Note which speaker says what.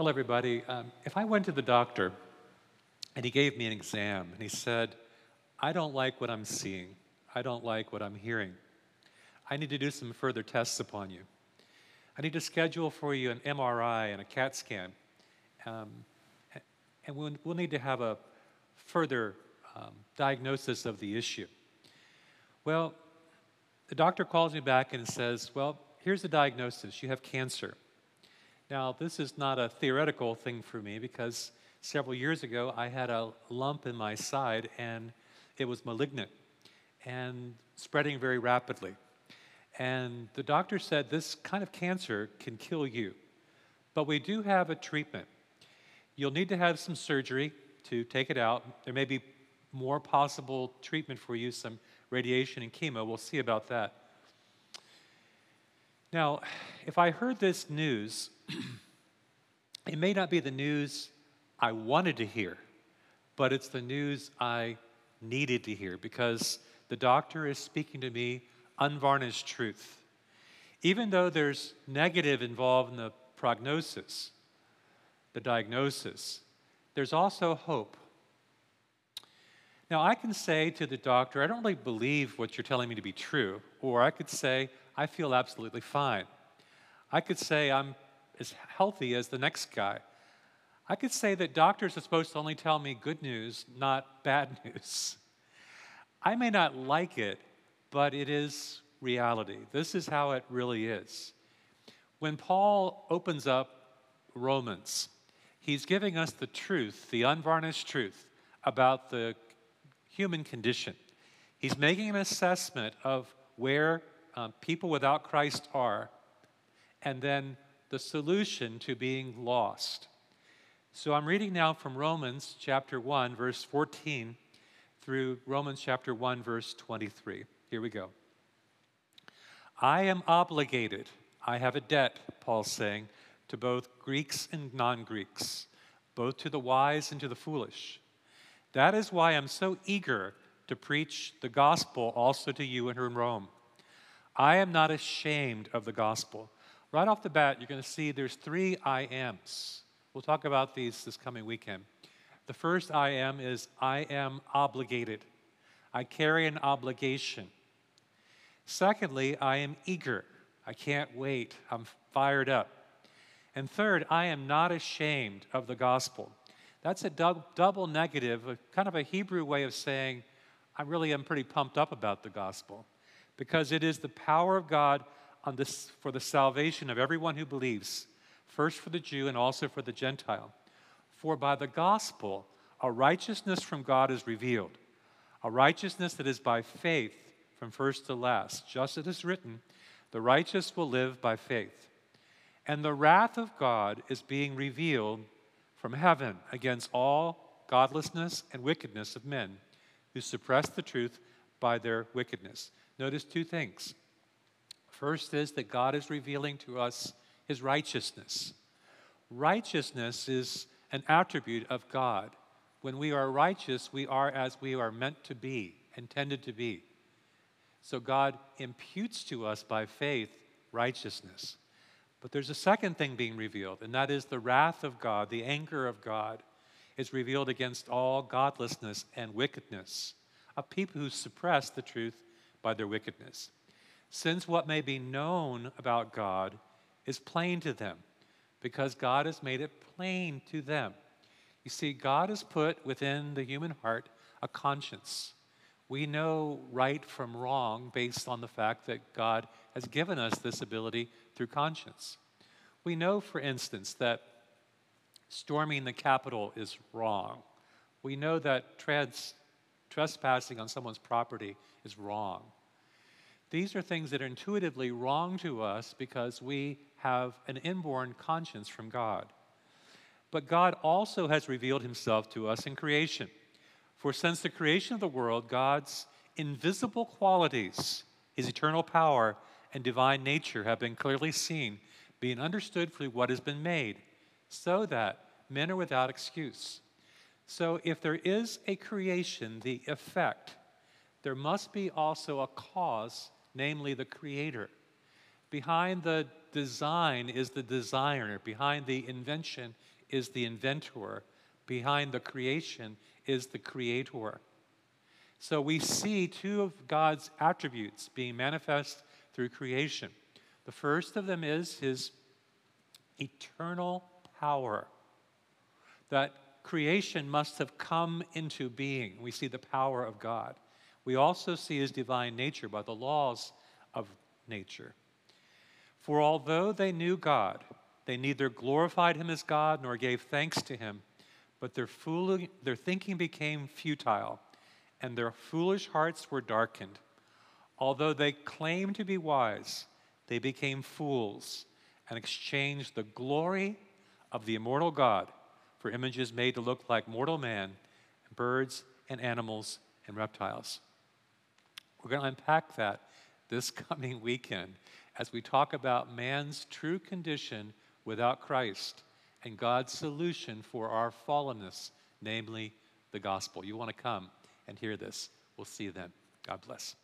Speaker 1: Hello, everybody. Um, if I went to the doctor and he gave me an exam and he said, I don't like what I'm seeing, I don't like what I'm hearing, I need to do some further tests upon you. I need to schedule for you an MRI and a CAT scan. Um, and we'll, we'll, need to have a further um, diagnosis of the issue. Well, the doctor calls me back and says, Well, here's the diagnosis you have cancer. Now, this is not a theoretical thing for me because several years ago I had a lump in my side and it was malignant and spreading very rapidly. And the doctor said this kind of cancer can kill you. But we do have a treatment. You'll need to have some surgery to take it out. There may be more possible treatment for you, some radiation and chemo. We'll see about that. Now, if I heard this news, it may not be the news I wanted to hear, but it's the news I needed to hear because the doctor is speaking to me unvarnished truth. Even though there's negative involved in the prognosis, the diagnosis, there's also hope. Now, I can say to the doctor, I don't really believe what you're telling me to be true, or I could say, I feel absolutely fine. I could say, I'm as healthy as the next guy. I could say that doctors are supposed to only tell me good news, not bad news. I may not like it, but it is reality. This is how it really is. When Paul opens up Romans, he's giving us the truth, the unvarnished truth about the human condition. He's making an assessment of where um, people without Christ are, and then the solution to being lost. So I'm reading now from Romans chapter 1, verse 14, through Romans chapter 1, verse 23. Here we go. I am obligated, I have a debt, Paul's saying, to both Greeks and non Greeks, both to the wise and to the foolish. That is why I'm so eager to preach the gospel also to you in Rome. I am not ashamed of the gospel. Right off the bat, you're going to see there's three I ams. We'll talk about these this coming weekend. The first I am is I am obligated. I carry an obligation. Secondly, I am eager. I can't wait. I'm fired up. And third, I am not ashamed of the gospel. That's a double negative, a kind of a Hebrew way of saying, I really am pretty pumped up about the gospel because it is the power of God this, for the salvation of everyone who believes, first for the Jew and also for the Gentile. For by the gospel, a righteousness from God is revealed, a righteousness that is by faith from first to last. Just as it is written, the righteous will live by faith. And the wrath of God is being revealed from heaven against all godlessness and wickedness of men who suppress the truth by their wickedness. Notice two things. First is that God is revealing to us his righteousness. Righteousness is an attribute of God. When we are righteous, we are as we are meant to be, intended to be. So God imputes to us by faith righteousness. But there's a second thing being revealed, and that is the wrath of God, the anger of God is revealed against all godlessness and wickedness of people who suppress the truth by their wickedness. Since what may be known about God is plain to them, because God has made it plain to them. You see, God has put within the human heart a conscience. We know right from wrong based on the fact that God has given us this ability through conscience. We know, for instance, that storming the Capitol is wrong. We know that trans- trespassing on someone's property is wrong. These are things that are intuitively wrong to us because we have an inborn conscience from God. But God also has revealed himself to us in creation. For since the creation of the world, God's invisible qualities, his eternal power and divine nature, have been clearly seen, being understood through what has been made, so that men are without excuse. So if there is a creation, the effect, there must be also a cause, namely the Creator. Behind the design is the designer, behind the invention is the inventor, behind the creation is the creator. So we see two of God's attributes being manifest through creation. The first of them is his eternal power. That creation must have come into being. We see the power of God. We also see his divine nature by the laws of nature. For although they knew God, they neither glorified him as God nor gave thanks to him, but their, fooling, their thinking became futile, and their foolish hearts were darkened. Although they claimed to be wise, they became fools and exchanged the glory of the immortal God for images made to look like mortal man, birds and animals and reptiles. We're going to unpack that this coming weekend as we talk about man's true condition without Christ and God's solution for our fallenness, namely the gospel. You want to come and hear this. We'll see you then. God bless.